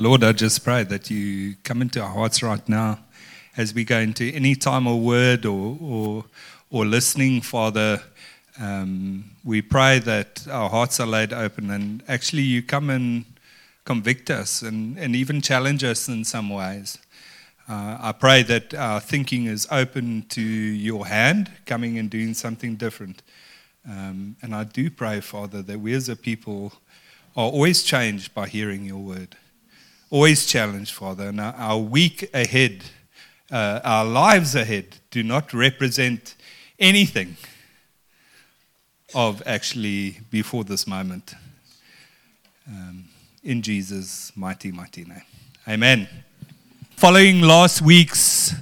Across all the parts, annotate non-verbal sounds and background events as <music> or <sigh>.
Lord, I just pray that you come into our hearts right now as we go into any time or word or, or, or listening, Father. Um, we pray that our hearts are laid open and actually you come and convict us and, and even challenge us in some ways. Uh, I pray that our thinking is open to your hand, coming and doing something different. Um, and I do pray, Father, that we as a people are always changed by hearing your word always challenged, Father. And our week ahead, uh, our lives ahead, do not represent anything of actually before this moment. Um, in Jesus' mighty, mighty name. Amen. Following last week's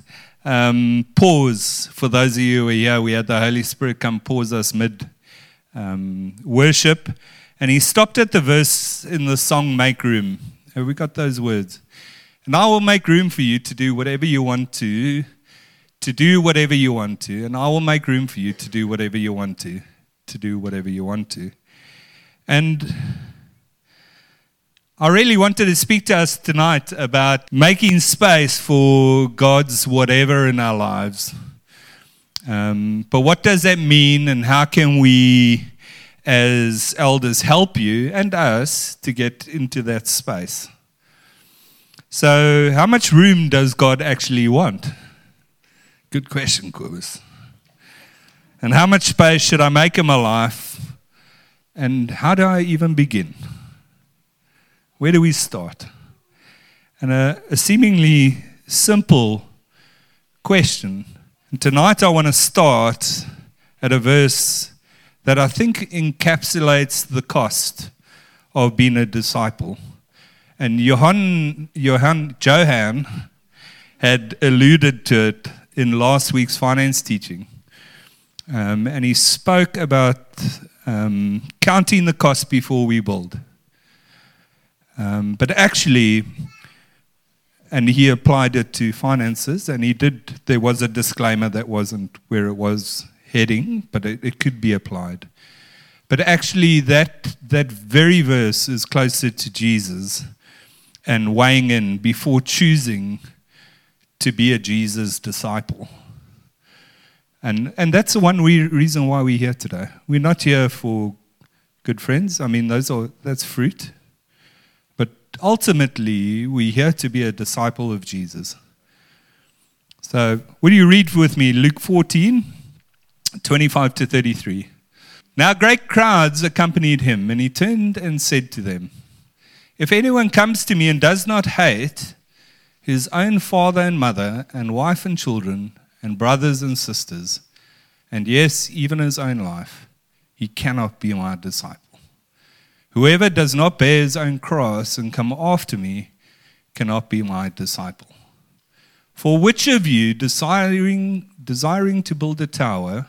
um, pause, for those of you who are here, we had the Holy Spirit come pause us mid um, worship. And he stopped at the verse in the song Make Room. Have we got those words? And I will make room for you to do whatever you want to, to do whatever you want to, and I will make room for you to do whatever you want to, to do whatever you want to. And I really wanted to speak to us tonight about making space for God's whatever in our lives. Um, but what does that mean, and how can we as elders help you and us to get into that space. So, how much room does God actually want? Good question, Kobus. And how much space should I make in my life? And how do I even begin? Where do we start? And a, a seemingly simple question. And tonight I want to start at a verse that I think encapsulates the cost of being a disciple. And Johan, Johan, Johan had alluded to it in last week's finance teaching. Um, and he spoke about um, counting the cost before we build. Um, but actually, and he applied it to finances, and he did, there was a disclaimer that wasn't where it was heading, but it, it could be applied. But actually, that, that very verse is closer to Jesus and weighing in before choosing to be a Jesus disciple. And, and that's the one re- reason why we're here today. We're not here for good friends. I mean, those are, that's fruit. But ultimately, we're here to be a disciple of Jesus. So, will you read with me Luke 14? 25 to 33. Now great crowds accompanied him, and he turned and said to them, If anyone comes to me and does not hate his own father and mother, and wife and children, and brothers and sisters, and yes, even his own life, he cannot be my disciple. Whoever does not bear his own cross and come after me cannot be my disciple. For which of you, desiring, desiring to build a tower,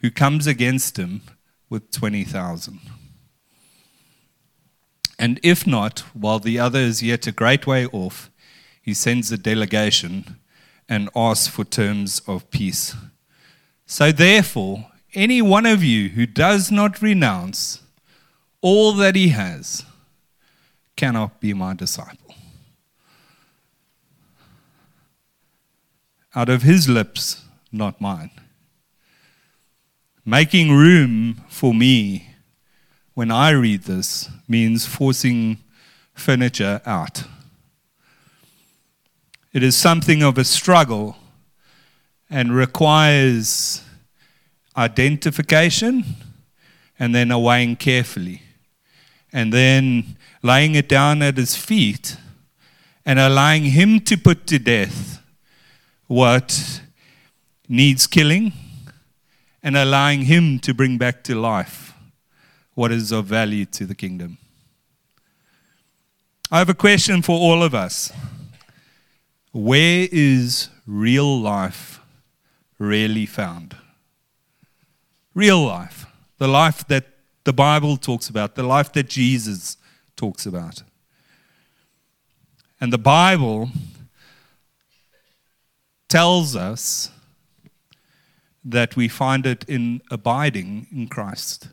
who comes against him with 20,000. And if not, while the other is yet a great way off, he sends a delegation and asks for terms of peace. So, therefore, any one of you who does not renounce all that he has cannot be my disciple. Out of his lips, not mine. Making room for me when I read this means forcing furniture out. It is something of a struggle and requires identification and then weighing carefully. And then laying it down at his feet and allowing him to put to death what needs killing and allowing Him to bring back to life what is of value to the kingdom. I have a question for all of us. Where is real life really found? Real life. The life that the Bible talks about, the life that Jesus talks about. And the Bible tells us that we find it in abiding in Christ.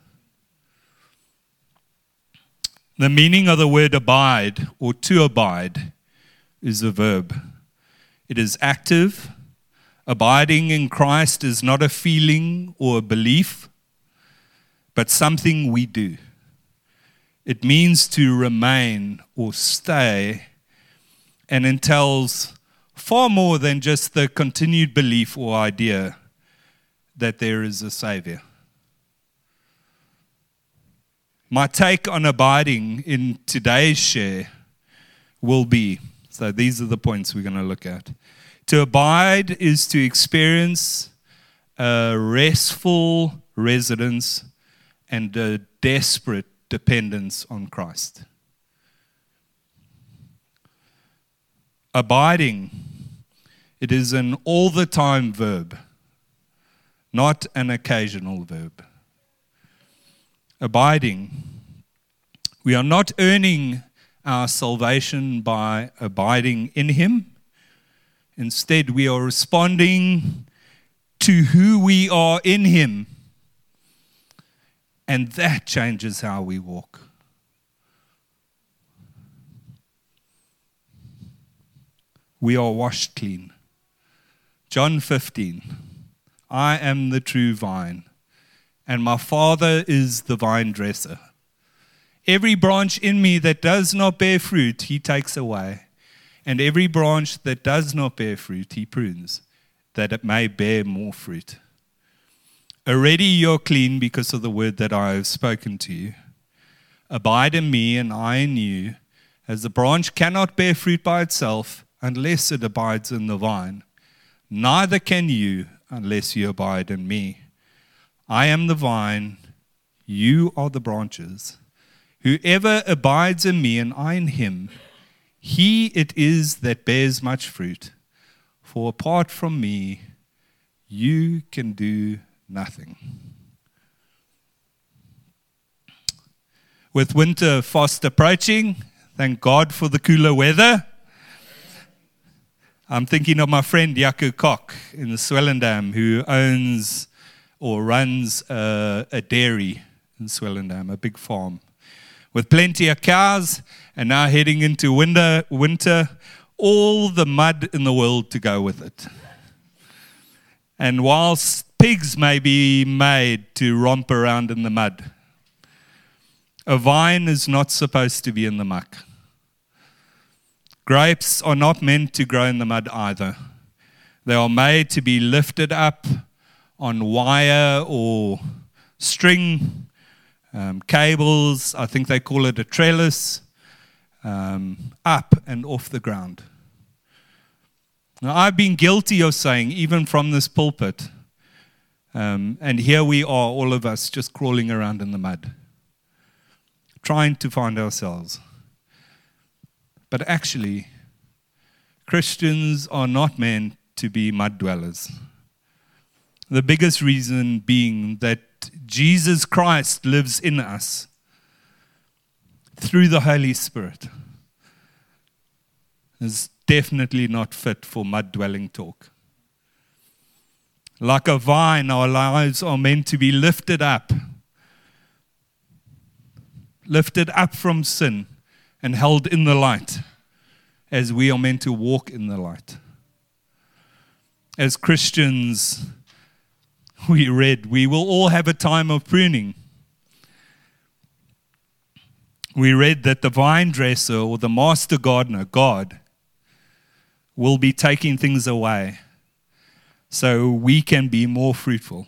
The meaning of the word abide or to abide is a verb. It is active. Abiding in Christ is not a feeling or a belief, but something we do. It means to remain or stay and entails far more than just the continued belief or idea that there is a Savior. My take on abiding in today's share will be so these are the points we're going to look at. To abide is to experience a restful residence and a desperate dependence on Christ. Abiding, it is an all the time verb, not an occasional verb abiding. We are not earning our salvation by abiding in Him. Instead, we are responding to who we are in Him. And that changes how we walk. We are washed clean. John 15 I am the true vine and my Father is the vine dresser. Every branch in me that does not bear fruit, he takes away. And every branch that does not bear fruit, he prunes, that it may bear more fruit. Already you're clean because of the word that I have spoken to you. Abide in me, and I in you. As the branch cannot bear fruit by itself unless it abides in the vine, neither can you unless you abide in me. I am the vine, you are the branches. Whoever abides in me and I in him, he it is that bears much fruit. For apart from me, you can do nothing. With winter fast approaching, thank God for the cooler weather. I'm thinking of my friend Jaco Koch in the Swellendam who owns or runs a, a dairy in Swellendam, a big farm, with plenty of cows, and now heading into winter, winter, all the mud in the world to go with it. And whilst pigs may be made to romp around in the mud, a vine is not supposed to be in the muck. Grapes are not meant to grow in the mud either. They are made to be lifted up on wire or string, um, cables, I think they call it a trellis, um, up and off the ground. Now, I've been guilty of saying, even from this pulpit, um, and here we are, all of us, just crawling around in the mud, trying to find ourselves. But actually, Christians are not meant to be mud dwellers. The biggest reason being that Jesus Christ lives in us through the Holy Spirit. Is definitely not fit for mud dwelling talk. Like a vine, our lives are meant to be lifted up, lifted up from sin and held in the light as we are meant to walk in the light. As Christians, we read, we will all have a time of pruning. We read that the vine dresser or the master gardener, God, will be taking things away so we can be more fruitful.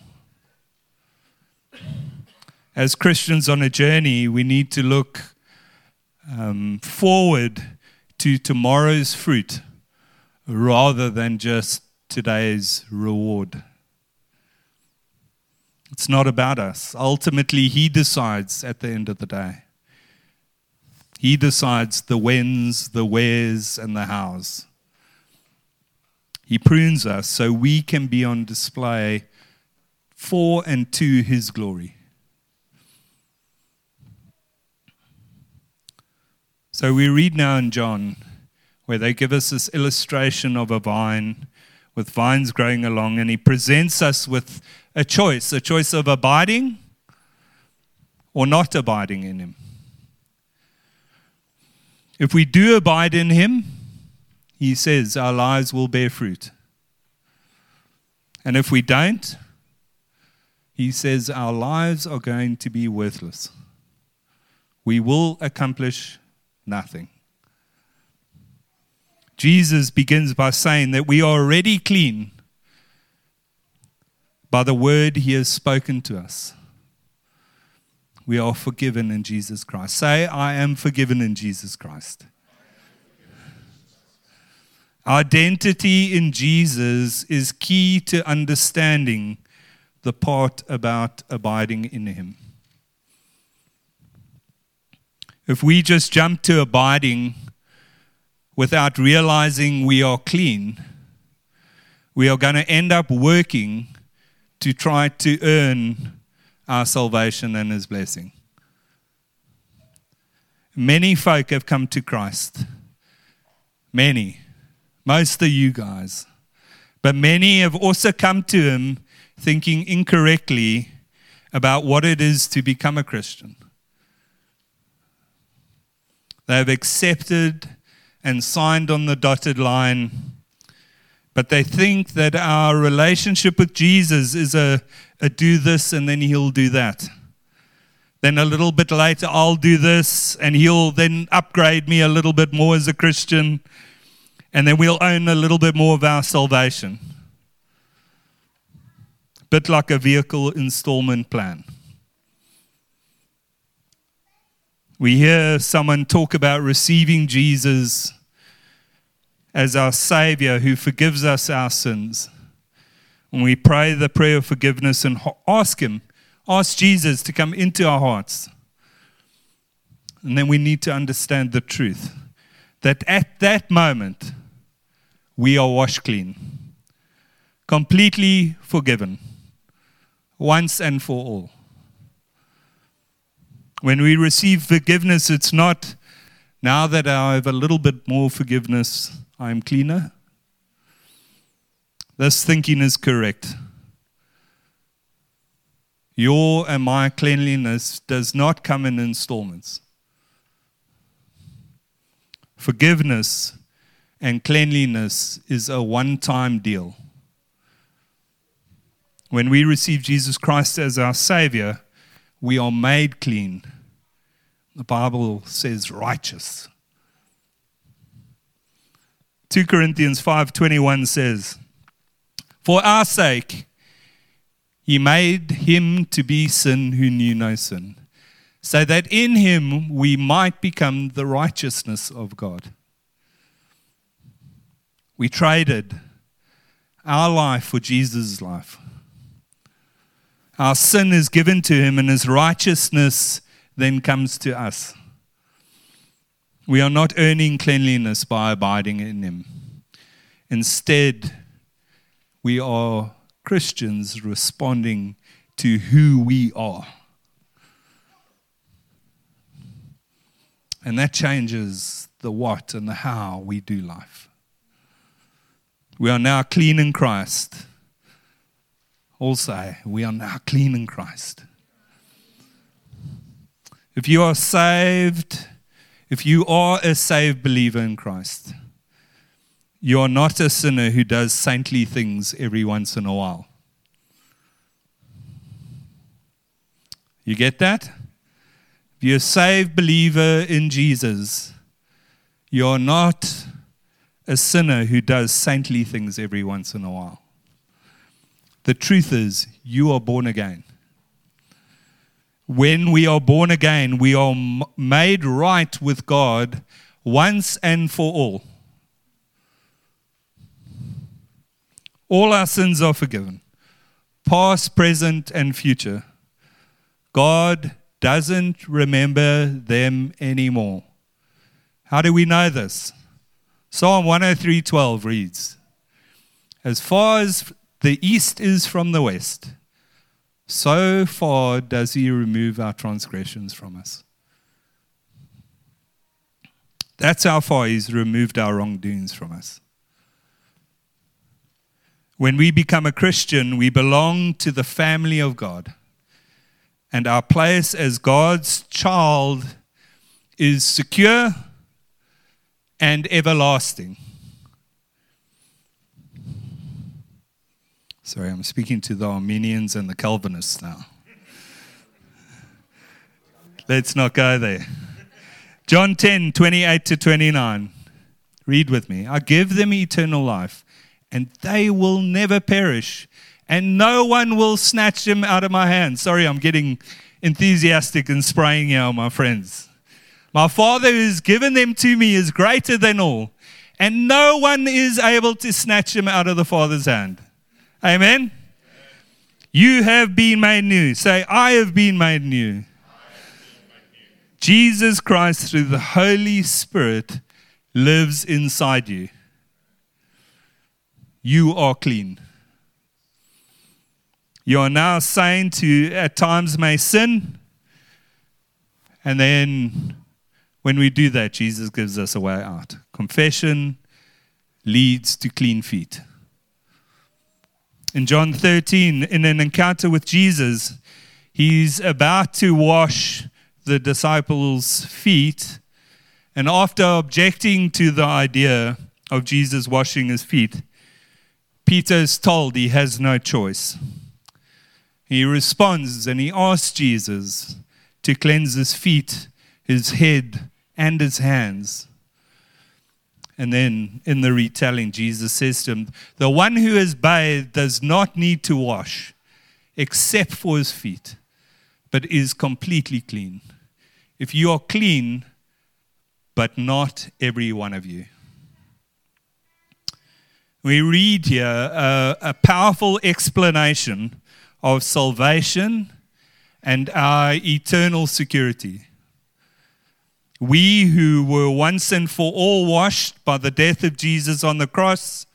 As Christians on a journey, we need to look um, forward to tomorrow's fruit rather than just today's reward. It's not about us. Ultimately, He decides at the end of the day. He decides the whens, the wheres, and the hows. He prunes us so we can be on display for and to His glory. So we read now in John where they give us this illustration of a vine with vines growing along, and he presents us with a choice a choice of abiding or not abiding in him. If we do abide in him, he says our lives will bear fruit. And if we don't, he says our lives are going to be worthless. We will accomplish nothing. Jesus begins by saying that we are already clean by the word he has spoken to us. We are forgiven in Jesus Christ. Say, I am forgiven in Jesus Christ. Identity in Jesus is key to understanding the part about abiding in Him. If we just jump to abiding without realizing we are clean, we are going to end up working to try to earn our salvation and His blessing. Many folk have come to Christ. Many. Most of you guys. But many have also come to Him thinking incorrectly about what it is to become a Christian. They have accepted and signed on the dotted line. But they think that our relationship with Jesus is a, a do this and then he'll do that. Then a little bit later, I'll do this and he'll then upgrade me a little bit more as a Christian. And then we'll own a little bit more of our salvation. Bit like a vehicle installment plan. We hear someone talk about receiving Jesus as our Savior who forgives us our sins. When we pray the prayer of forgiveness and ask Him, ask Jesus to come into our hearts. And then we need to understand the truth that at that moment, we are washed clean, completely forgiven, once and for all. When we receive forgiveness, it's not now that I have a little bit more forgiveness, I'm cleaner. This thinking is correct. Your and my cleanliness does not come in installments. Forgiveness and cleanliness is a one time deal. When we receive Jesus Christ as our Savior, we are made clean. The Bible says righteous. 2 Corinthians 5:21 says, "For our sake he made him to be sin who knew no sin, so that in him we might become the righteousness of God." We traded our life for Jesus' life. Our sin is given to him, and his righteousness then comes to us. We are not earning cleanliness by abiding in him. Instead, we are Christians responding to who we are. And that changes the what and the how we do life. We are now clean in Christ also, we are now clean in Christ. If you are saved, if you are a saved believer in Christ, you are not a sinner who does saintly things every once in a while. You get that? If you're a saved believer in Jesus, you're not a sinner who does saintly things every once in a while. The truth is, you are born again. When we are born again, we are made right with God once and for all. All our sins are forgiven, past, present, and future. God doesn't remember them anymore. How do we know this? Psalm 103:12 reads, As far as the east is from the west, so far does he remove our transgressions from us. That's how far he's removed our wrongdoings from us. When we become a Christian, we belong to the family of God. And our place as God's child is secure and everlasting. Sorry, I'm speaking to the Arminians and the Calvinists now. Let's not go there. John 10, 28 to 29. Read with me. I give them eternal life, and they will never perish, and no one will snatch them out of my hand. Sorry, I'm getting enthusiastic and spraying here, my friends. My Father who's given them to me is greater than all, and no one is able to snatch them out of the Father's hand. Amen? You have been made new. Say, I have been made new. Jesus Christ, through the Holy Spirit, lives inside you. You are clean. You are now saint who at times may sin. And then when we do that, Jesus gives us a way out. Confession leads to clean feet. In John 13, in an encounter with Jesus, he's about to wash the disciples' feet. And after objecting to the idea of Jesus washing his feet, Peter is told he has no choice. He responds and he asks Jesus to cleanse his feet, his head, and his hands. And then in the retelling, Jesus says to him, The one who is bathed does not need to wash except for his feet, but is completely clean if you are clean, but not every one of you. We read here a, a powerful explanation of salvation and our eternal security. We who were once and for all washed by the death of Jesus on the cross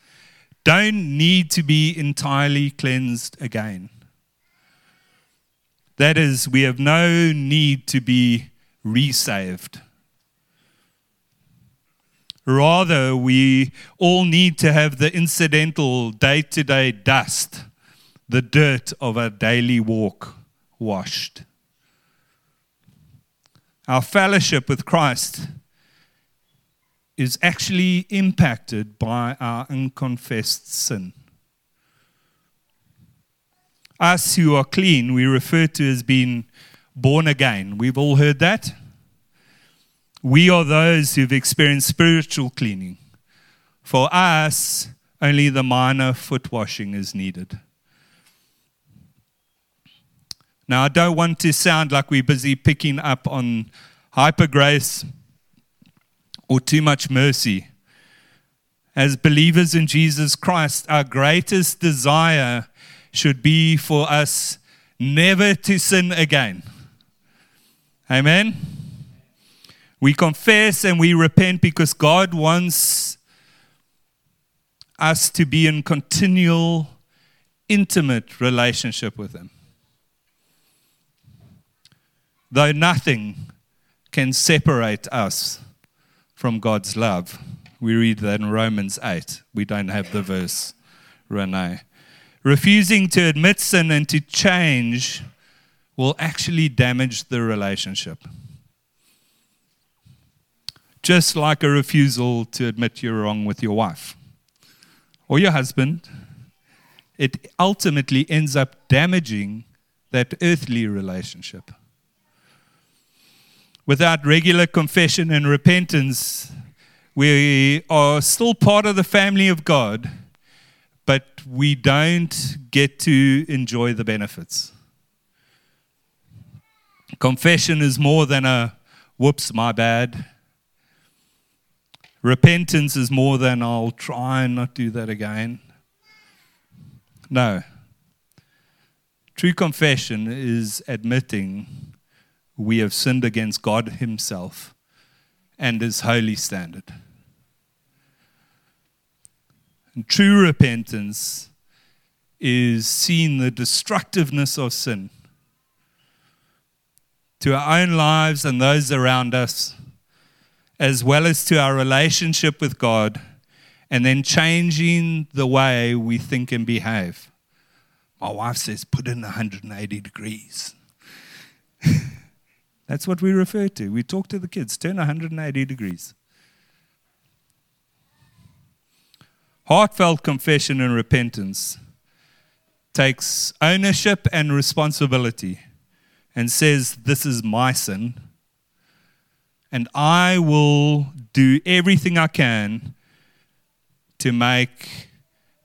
don't need to be entirely cleansed again. That is, we have no need to be resaved. Rather, we all need to have the incidental day to day dust, the dirt of our daily walk washed. Our fellowship with Christ is actually impacted by our unconfessed sin. Us who are clean, we refer to as being born again. We've all heard that. We are those who've experienced spiritual cleaning. For us, only the minor foot washing is needed. Now, I don't want to sound like we're busy picking up on hyper grace or too much mercy. As believers in Jesus Christ, our greatest desire should be for us never to sin again. Amen. We confess and we repent because God wants us to be in continual, intimate relationship with Him. Though nothing can separate us from God's love. We read that in Romans 8. We don't have the verse, Renee. Refusing to admit sin and to change will actually damage the relationship. Just like a refusal to admit you're wrong with your wife or your husband, it ultimately ends up damaging that earthly relationship. Without regular confession and repentance, we are still part of the family of God, but we don't get to enjoy the benefits. Confession is more than a whoops, my bad. Repentance is more than I'll try and not do that again. No. True confession is admitting we have sinned against God Himself and his holy standard. And true repentance is seeing the destructiveness of sin to our own lives and those around us, as well as to our relationship with God, and then changing the way we think and behave. My wife says, put in 180 degrees. That's what we refer to. We talk to the kids, turn 180 degrees. Heartfelt confession and repentance takes ownership and responsibility and says, This is my sin, and I will do everything I can to make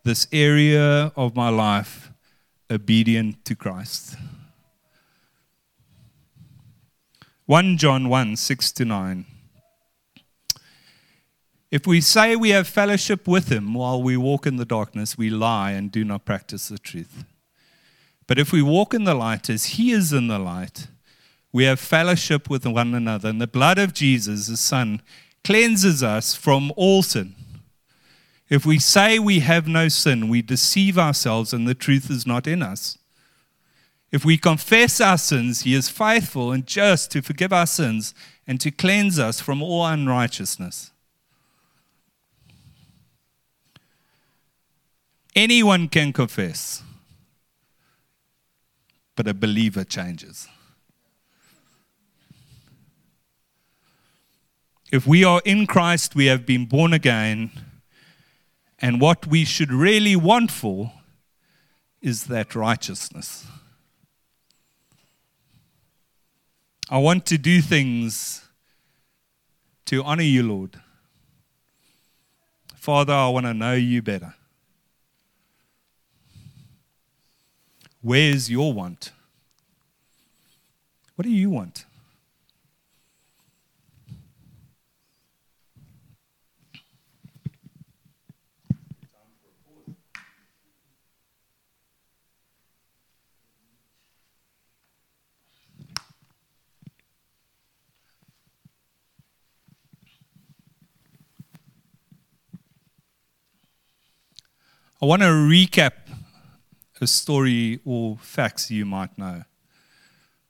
this area of my life obedient to Christ. 1 John 1 6 to 9. If we say we have fellowship with him while we walk in the darkness, we lie and do not practice the truth. But if we walk in the light as he is in the light, we have fellowship with one another, and the blood of Jesus, his son, cleanses us from all sin. If we say we have no sin, we deceive ourselves and the truth is not in us. If we confess our sins, he is faithful and just to forgive our sins and to cleanse us from all unrighteousness. Anyone can confess, but a believer changes. If we are in Christ, we have been born again, and what we should really want for is that righteousness. I want to do things to honor you, Lord. Father, I want to know you better. Where's your want? What do you want? I want to recap a story or facts you might know.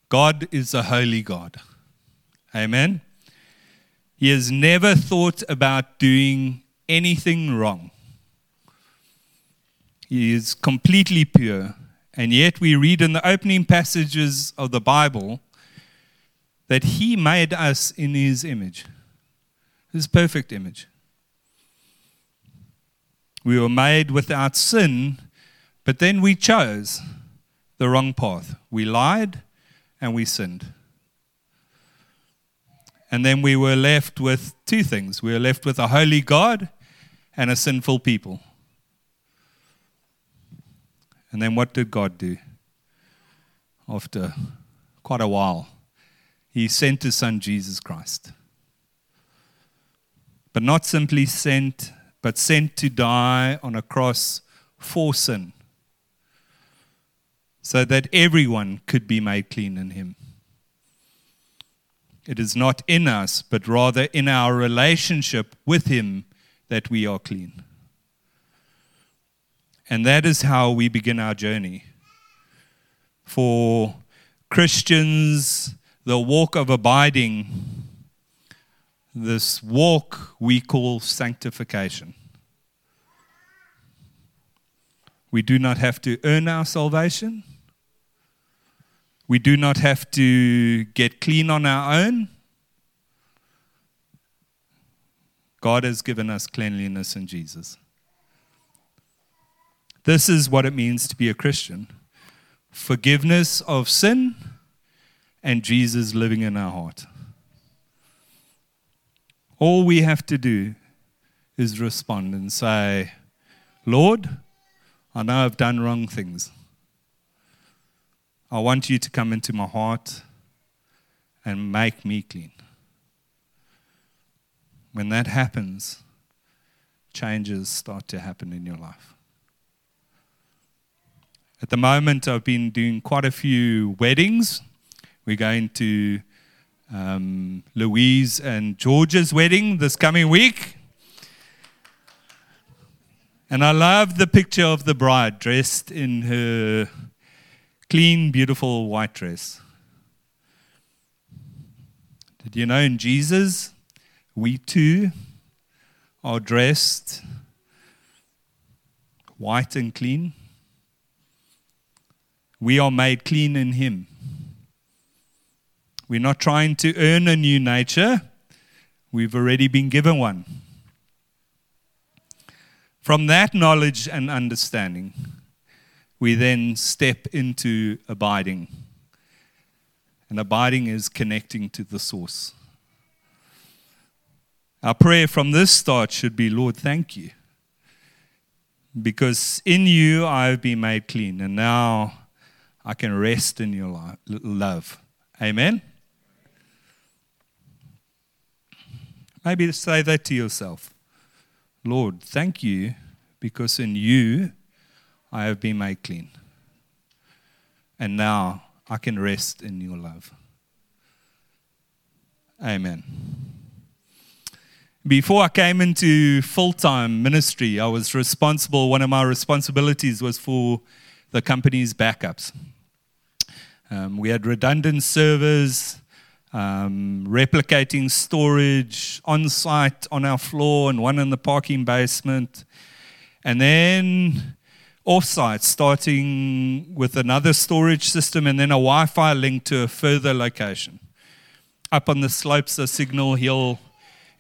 God is a holy God. Amen. He has never thought about doing anything wrong. He is completely pure. And yet, we read in the opening passages of the Bible that He made us in His image, His perfect image. We were made without sin but then we chose the wrong path. We lied and we sinned. And then we were left with two things we were left with a holy God and a sinful people. And then what did God do? After quite a while, He sent His Son Jesus Christ. But not simply sent, but sent to die on a cross for sin so that everyone could be made clean in him. It is not in us, but rather in our relationship with him that we are clean. And that is how we begin our journey. For Christians, the walk of abiding, this walk we call sanctification. We do not have to earn our salvation. We do not have to get clean on our own. God has given us cleanliness in Jesus. This is what it means to be a Christian forgiveness of sin and Jesus living in our heart. All we have to do is respond and say, Lord, I know I've done wrong things. I want you to come into my heart and make me clean. When that happens, changes start to happen in your life. At the moment, I've been doing quite a few weddings. We're going to um, Louise and George's wedding this coming week. And I love the picture of the bride dressed in her clean, beautiful white dress. Did you know in Jesus, we too are dressed white and clean? We are made clean in Him. We're not trying to earn a new nature, we've already been given one. From that knowledge and understanding, we then step into abiding. And abiding is connecting to the source. Our prayer from this start should be Lord, thank you. Because in you I have been made clean, and now I can rest in your love. Amen? Maybe say that to yourself Lord, thank you because in you I have been made clean. And now I can rest in your love. Amen. Before I came into full time ministry, I was responsible, one of my responsibilities was for the company's backups. Um, we had redundant servers, um, replicating storage on site on our floor and one in the parking basement. And then offsite, starting with another storage system and then a Wi Fi link to a further location. Up on the slopes of Signal Hill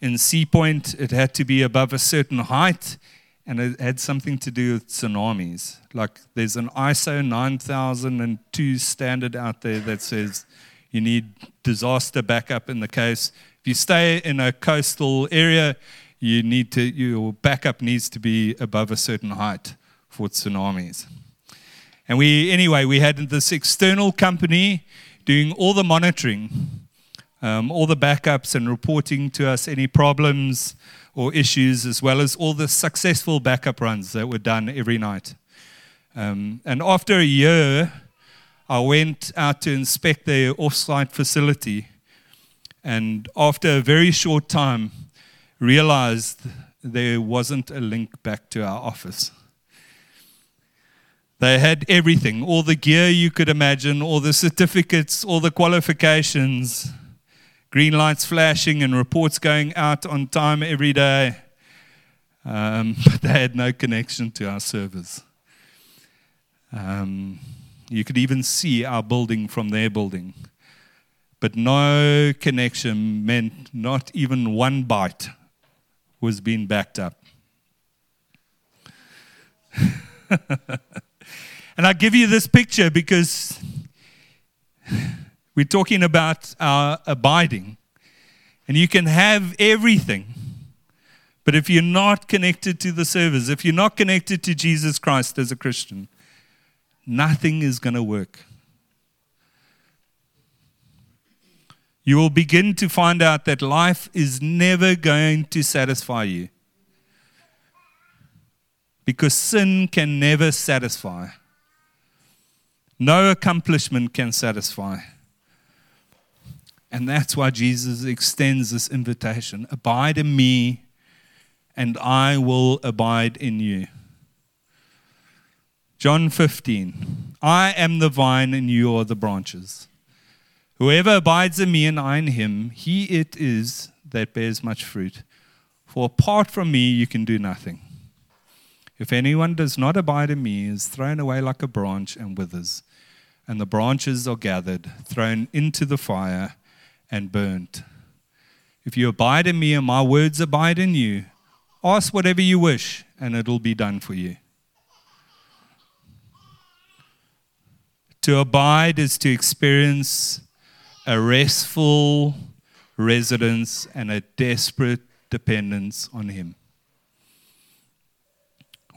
in Sea Point, it had to be above a certain height and it had something to do with tsunamis. Like there's an ISO 9002 standard out there that says you need disaster backup in the case. If you stay in a coastal area, you need to your backup needs to be above a certain height for tsunamis. And we anyway we had this external company doing all the monitoring, um, all the backups and reporting to us any problems or issues, as well as all the successful backup runs that were done every night. Um, and after a year, I went out to inspect their offsite facility, and after a very short time, realized there wasn't a link back to our office. They had everything, all the gear you could imagine, all the certificates, all the qualifications, green lights flashing and reports going out on time every day. Um, <laughs> but they had no connection to our servers. Um, you could even see our building from their building. But no connection meant not even one byte was being backed up. <laughs> and I give you this picture because we're talking about our abiding. And you can have everything. But if you're not connected to the service, if you're not connected to Jesus Christ as a Christian, nothing is going to work. You will begin to find out that life is never going to satisfy you. Because sin can never satisfy. No accomplishment can satisfy. And that's why Jesus extends this invitation Abide in me, and I will abide in you. John 15 I am the vine, and you are the branches. Whoever abides in me and I in him, he it is that bears much fruit. For apart from me, you can do nothing. If anyone does not abide in me, is thrown away like a branch and withers, and the branches are gathered, thrown into the fire, and burnt. If you abide in me and my words abide in you, ask whatever you wish, and it'll be done for you. To abide is to experience a restful residence and a desperate dependence on Him.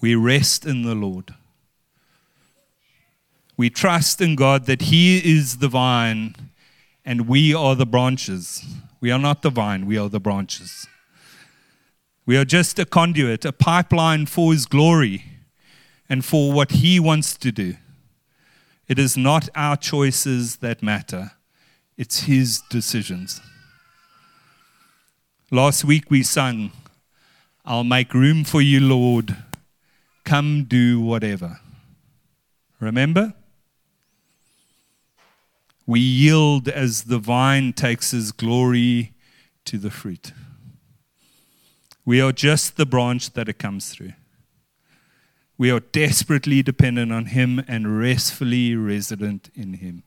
We rest in the Lord. We trust in God that He is the vine and we are the branches. We are not the vine, we are the branches. We are just a conduit, a pipeline for His glory and for what He wants to do. It is not our choices that matter, it's His decisions. Last week we sung, I'll make room for you, Lord. Come do whatever. Remember? We yield as the vine takes his glory to the fruit. We are just the branch that it comes through. We are desperately dependent on Him and restfully resident in Him,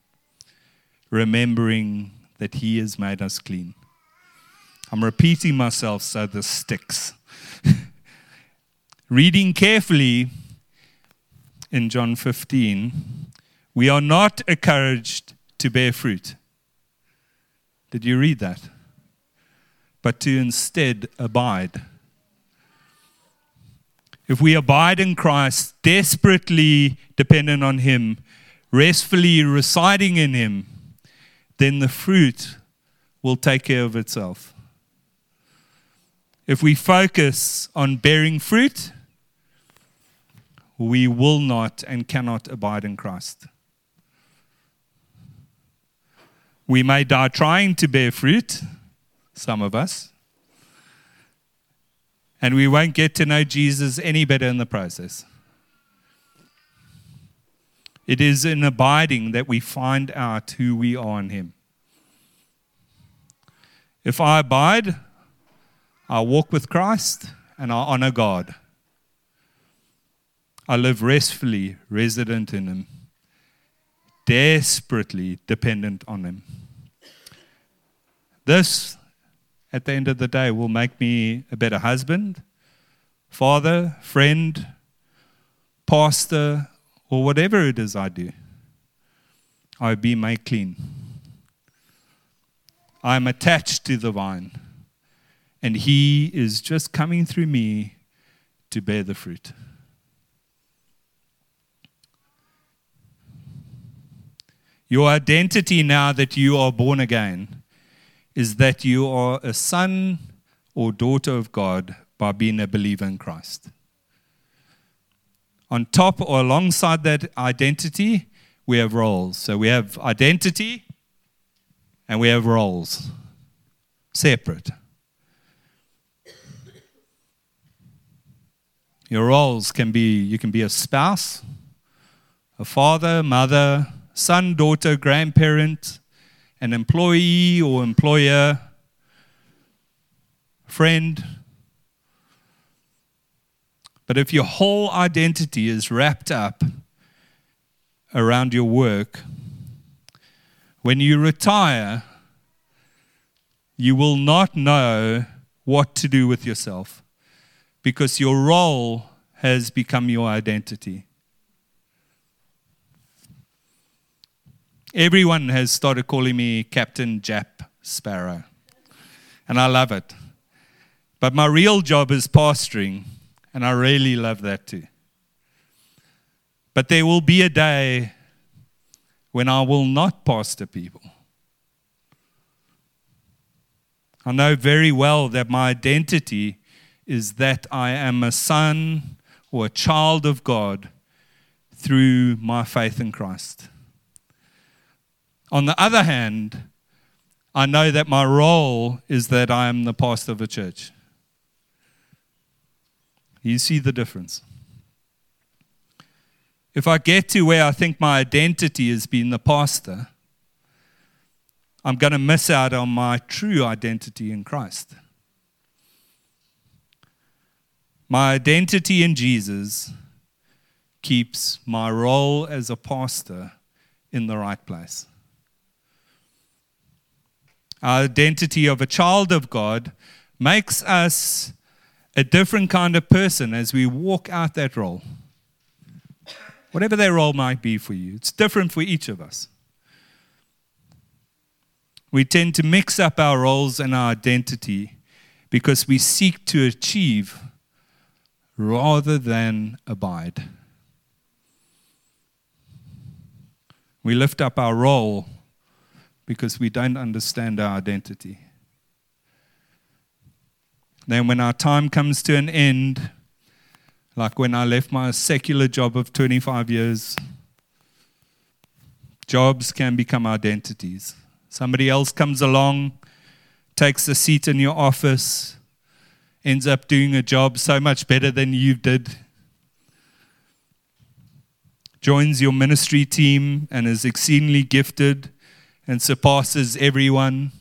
remembering that He has made us clean. I'm repeating myself so this sticks. <laughs> Reading carefully in John 15, we are not encouraged to bear fruit. Did you read that? But to instead abide. If we abide in Christ, desperately dependent on Him, restfully residing in Him, then the fruit will take care of itself. If we focus on bearing fruit, we will not and cannot abide in Christ. We may die trying to bear fruit, some of us, and we won't get to know Jesus any better in the process. It is in abiding that we find out who we are in Him. If I abide, I walk with Christ and I honor God. I live restfully, resident in Him, desperately dependent on Him. This at the end of the day will make me a better husband, father, friend, pastor, or whatever it is I do. I be made clean. I am attached to the vine, and He is just coming through me to bear the fruit. Your identity now that you are born again is that you are a son or daughter of God by being a believer in Christ. On top or alongside that identity, we have roles. So we have identity and we have roles separate. Your roles can be you can be a spouse, a father, mother, son, daughter, grandparent, an employee or employer, friend. But if your whole identity is wrapped up around your work, when you retire, you will not know what to do with yourself because your role has become your identity. Everyone has started calling me Captain Jaap Sparrow, and I love it. But my real job is pastoring, and I really love that too. But there will be a day when I will not pastor people. I know very well that my identity is that I am a son or a child of God through my faith in Christ. On the other hand, I know that my role is that I am the pastor of a church. You see the difference. If I get to where I think my identity is being the pastor, I'm going to miss out on my true identity in Christ. My identity in Jesus keeps my role as a pastor in the right place our identity of a child of God, makes us a different kind of person as we walk out that role. Whatever that role might be for you, it's different for each of us. We tend to mix up our roles and our identity because we seek to achieve rather than abide. We lift up our role because we don't understand our identity. Then, when our time comes to an end, like when I left my secular job of 25 years, jobs can become identities. Somebody else comes along, takes a seat in your office, ends up doing a job so much better than you did, joins your ministry team and is exceedingly gifted and surpasses everyone.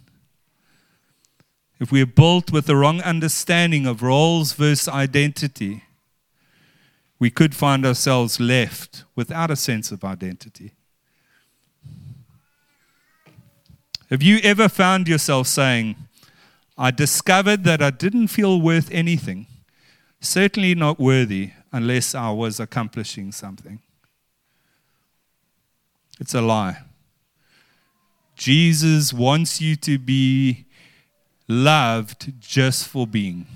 If we're built with the wrong understanding of roles versus identity, we could find ourselves left without a sense of identity. Have you ever found yourself saying, I discovered that I didn't feel worth anything, certainly not worthy unless I was accomplishing something? It's a lie. Jesus wants you to be loved just for being,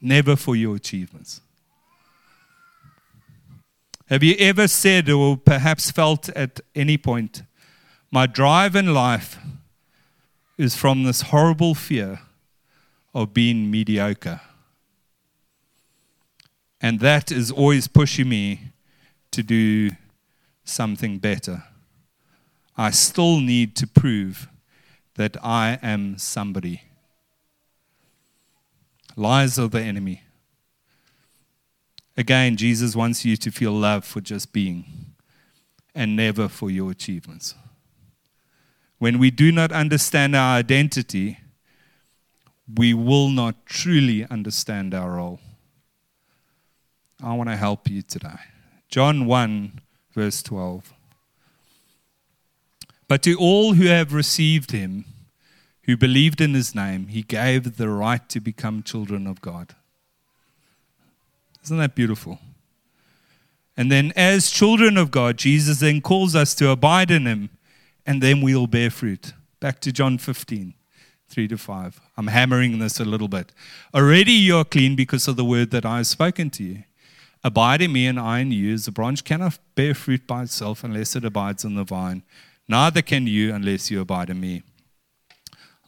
never for your achievements. Have you ever said or perhaps felt at any point, my drive in life is from this horrible fear of being mediocre? And that is always pushing me to do something better. I still need to prove that I am somebody. Lies of the enemy. Again, Jesus wants you to feel love for just being and never for your achievements. When we do not understand our identity, we will not truly understand our role. I want to help you today. John 1, verse 12. But to all who have received him, who believed in his name, he gave the right to become children of God. Isn't that beautiful? And then, as children of God, Jesus then calls us to abide in him, and then we'll bear fruit. Back to John 15, 3 to 5. I'm hammering this a little bit. Already you're clean because of the word that I have spoken to you. Abide in me, and I in you, as a branch cannot bear fruit by itself unless it abides in the vine. Neither can you unless you abide in me.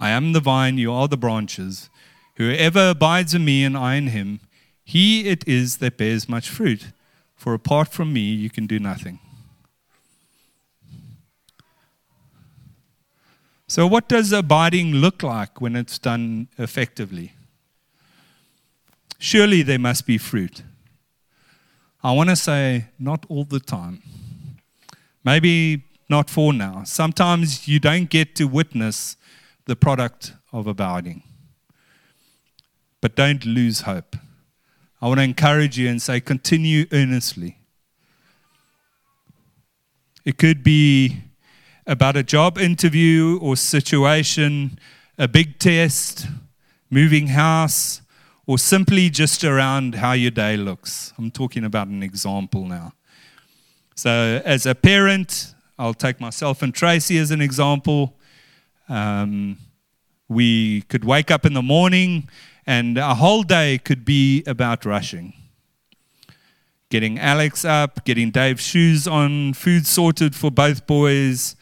I am the vine, you are the branches. Whoever abides in me and I in him, he it is that bears much fruit. For apart from me, you can do nothing. So, what does abiding look like when it's done effectively? Surely there must be fruit. I want to say, not all the time. Maybe not for now. Sometimes you don't get to witness the product of abiding. But don't lose hope. I want to encourage you and say, continue earnestly. It could be about a job interview or situation, a big test, moving house, or simply just around how your day looks. I'm talking about an example now. So, as a parent, I'll take myself and Tracy as an example. Um, we could wake up in the morning, and a whole day could be about rushing. Getting Alex up, getting Dave's shoes on, food sorted for both boys,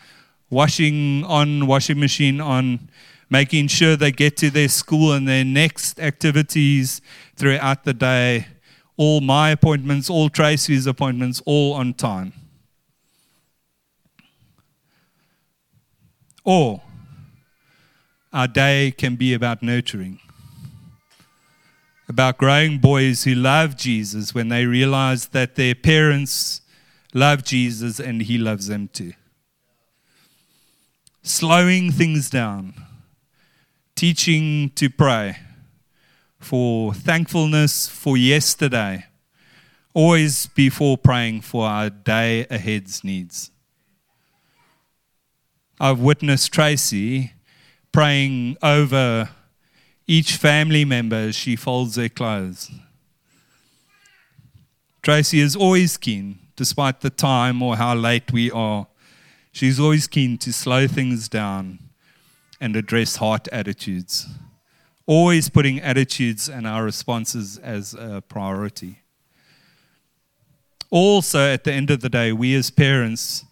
washing on, washing machine on, making sure they get to their school and their next activities throughout the day. All my appointments, all Tracy's appointments, all on time. Or our day can be about nurturing, about growing boys who love Jesus when they realize that their parents love Jesus and he loves them too. Slowing things down, teaching to pray for thankfulness for yesterday, always before praying for our day ahead's needs. I've witnessed Tracy praying over each family member as she folds their clothes. Tracy is always keen, despite the time or how late we are. She's always keen to slow things down and address heart attitudes. Always putting attitudes and our responses as a priority. Also, at the end of the day, we as parents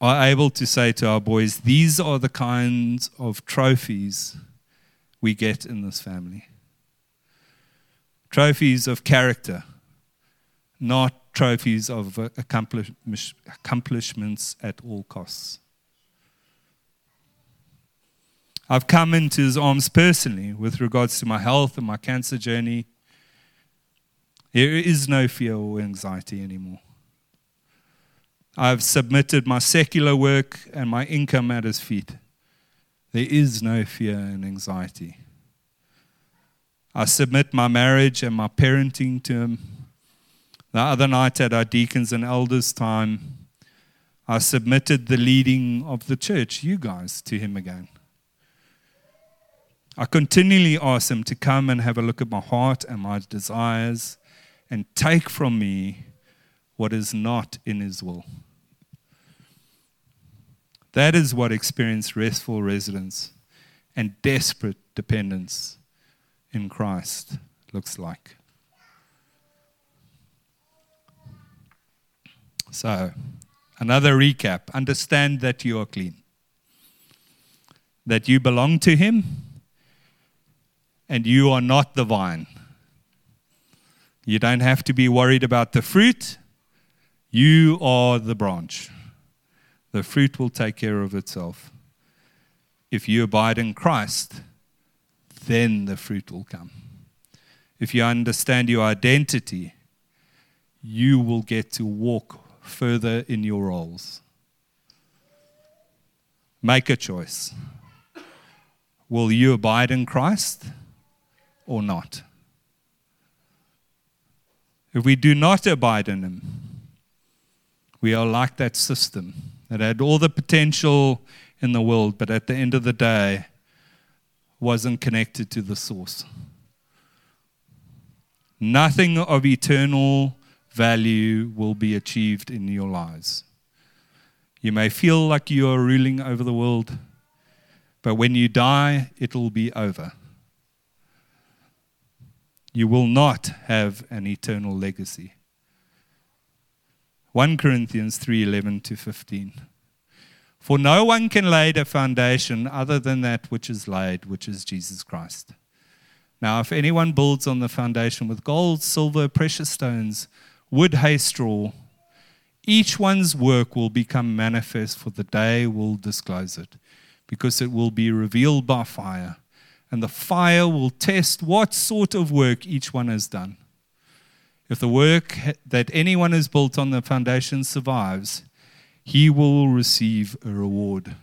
are able to say to our boys, these are the kinds of trophies we get in this family. Trophies of character, not trophies of uh, accomplishments at all costs. I've come into his arms personally with regards to my health and my cancer journey. There is no fear or anxiety anymore. I've submitted my secular work and my income at his feet. There is no fear and anxiety. I submit my marriage and my parenting to him. The other night at our deacons and elders' time, I submitted the leading of the church, you guys, to him again. I continually ask him to come and have a look at my heart and my desires and take from me what is not in his will. That is what experienced restful residence and desperate dependence in Christ looks like. So, another recap understand that you are clean, that you belong to Him, and you are not the vine. You don't have to be worried about the fruit, you are the branch. The fruit will take care of itself. If you abide in Christ, then the fruit will come. If you understand your identity, you will get to walk further in your roles. Make a choice. Will you abide in Christ or not? If we do not abide in Him, we are like that system that had all the potential in the world, but at the end of the day, wasn't connected to the source. Nothing of eternal value will be achieved in your lives. You may feel like you are ruling over the world, but when you die, it will be over. You will not have an eternal legacy. 1 Corinthians 3:11 to 15. For no one can lay a foundation other than that which is laid, which is Jesus Christ. Now, if anyone builds on the foundation with gold, silver, precious stones, wood, hay, straw, each one's work will become manifest, for the day will disclose it, because it will be revealed by fire, and the fire will test what sort of work each one has done. If the work that anyone has built on the foundation survives, he will receive a reward.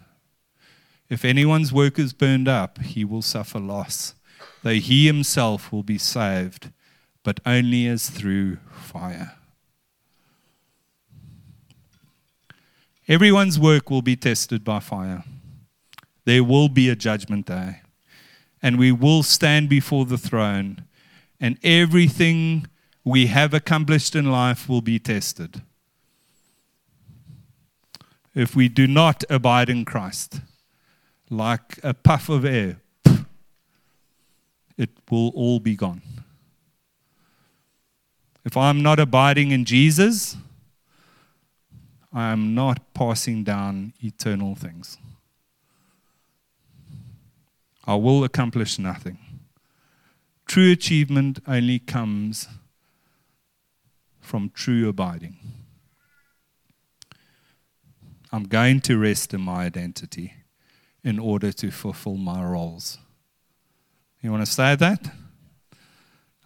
If anyone's work is burned up, he will suffer loss, though he himself will be saved, but only as through fire. Everyone's work will be tested by fire. There will be a judgment day, and we will stand before the throne, and everything we have accomplished in life will be tested if we do not abide in Christ, like a puff of air, it will all be gone. If I'm not abiding in Jesus, I am not passing down eternal things. I will accomplish nothing. True achievement only comes from true abiding. I'm going to rest in my identity in order to fulfill my roles. You want to say that?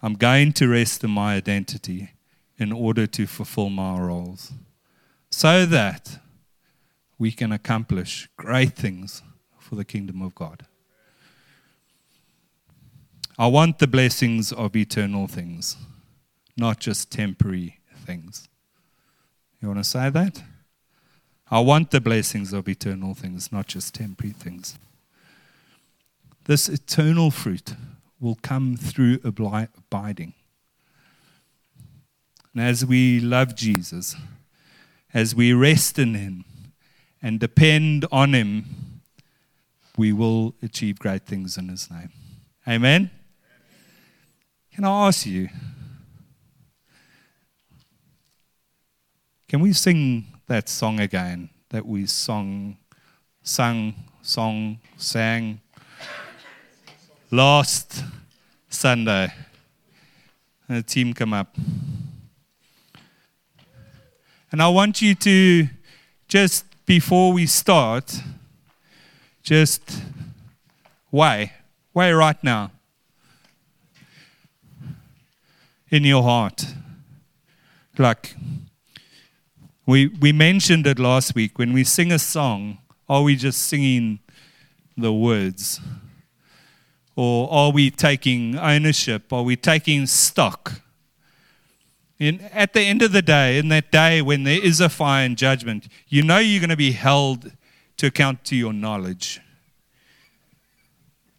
I'm going to rest in my identity in order to fulfill my roles so that we can accomplish great things for the kingdom of God. I want the blessings of eternal things, not just temporary things. You want to say that? I want the blessings of eternal things, not just temporary things. This eternal fruit will come through abiding. And as we love Jesus, as we rest in Him and depend on Him, we will achieve great things in His name. Amen? Can I ask you? Can we sing that song again that we sung, sung, song, sang last Sunday. And the team come up. And I want you to just before we start, just weigh, weigh right now in your heart. Like we, we mentioned it last week. When we sing a song, are we just singing the words? Or are we taking ownership? Are we taking stock? In, at the end of the day, in that day when there is a fire and judgment, you know you're going to be held to account to your knowledge.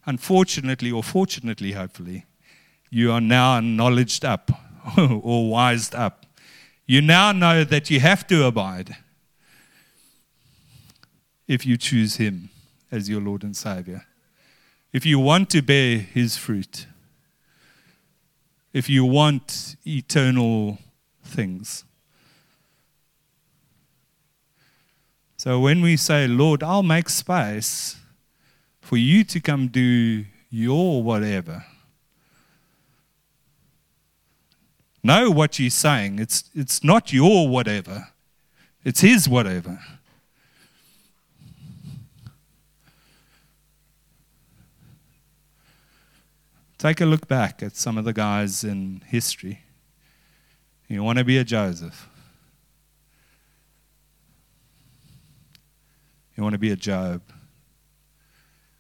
Unfortunately, or fortunately, hopefully, you are now knowledged up <laughs> or wised up. You now know that you have to abide if you choose Him as your Lord and Savior. If you want to bear His fruit, if you want eternal things. So when we say, Lord, I'll make space for you to come do your whatever, know what you're saying. It's, it's not your whatever, it's His whatever. Take a look back at some of the guys in history. You want to be a Joseph. You want to be a Job.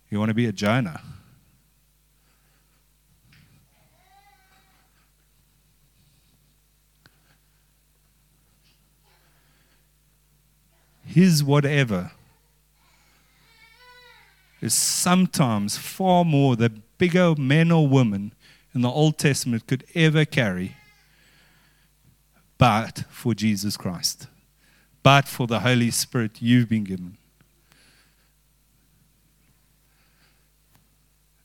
You want to be a Jonah. His whatever is sometimes far more the bigger men or women in the Old Testament could ever carry, but for Jesus Christ, but for the Holy Spirit you've been given.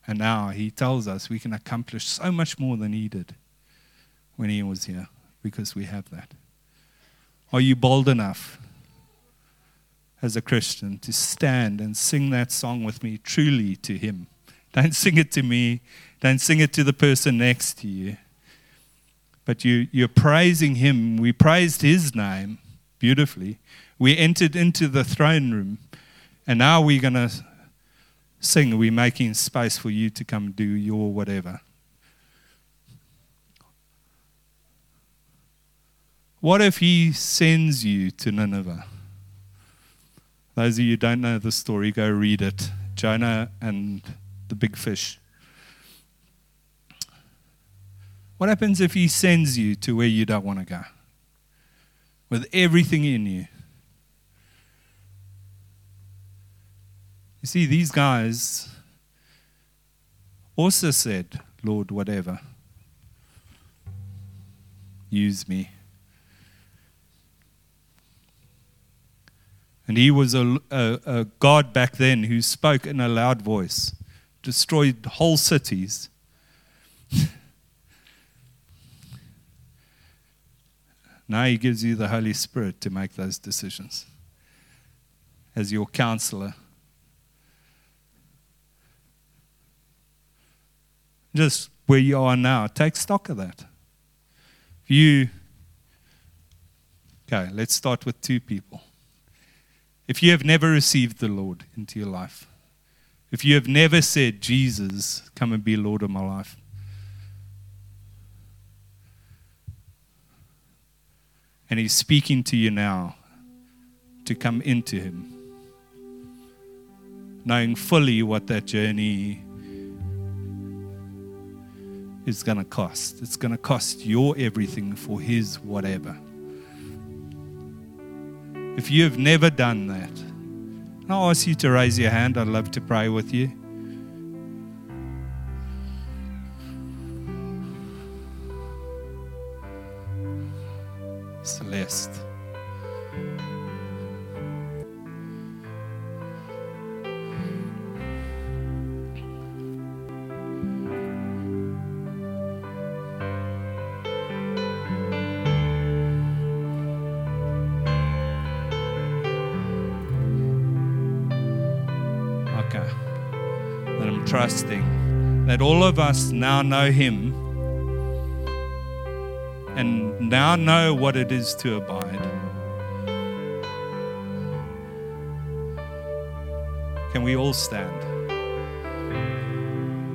And now he tells us we can accomplish so much more than he did when he was here because we have that. Are you bold enough as a Christian to stand and sing that song with me truly to him? Don't sing it to me. Don't sing it to the person next to you. But you, you're praising Him. We praised His name beautifully. We entered into the throne room. And now we're going to sing. We're making space for you to come do your whatever. What if He sends you to Nineveh? Those of you who don't know the story, go read it. Jonah and the big fish. What happens if he sends you to where you don't want to go? With everything in you. You see, these guys also said, Lord, whatever. Use me. And he was a, a, a, God back then who spoke in a loud voice destroyed whole cities. <laughs> now he gives you the Holy Spirit to make those decisions as your counselor. Just where you are now, take stock of that. If you, okay, let's start with two people. If you have never received the Lord into your life, if you have never said, Jesus, come and be Lord of my life, and He's speaking to you now to come into Him, knowing fully what that journey is going to cost. It's going to cost your everything for His whatever. If you have never done that, I'll ask you to raise your hand. I'd love to pray with you. Celeste. all of us now know Him and now know what it is to abide. Can we all stand?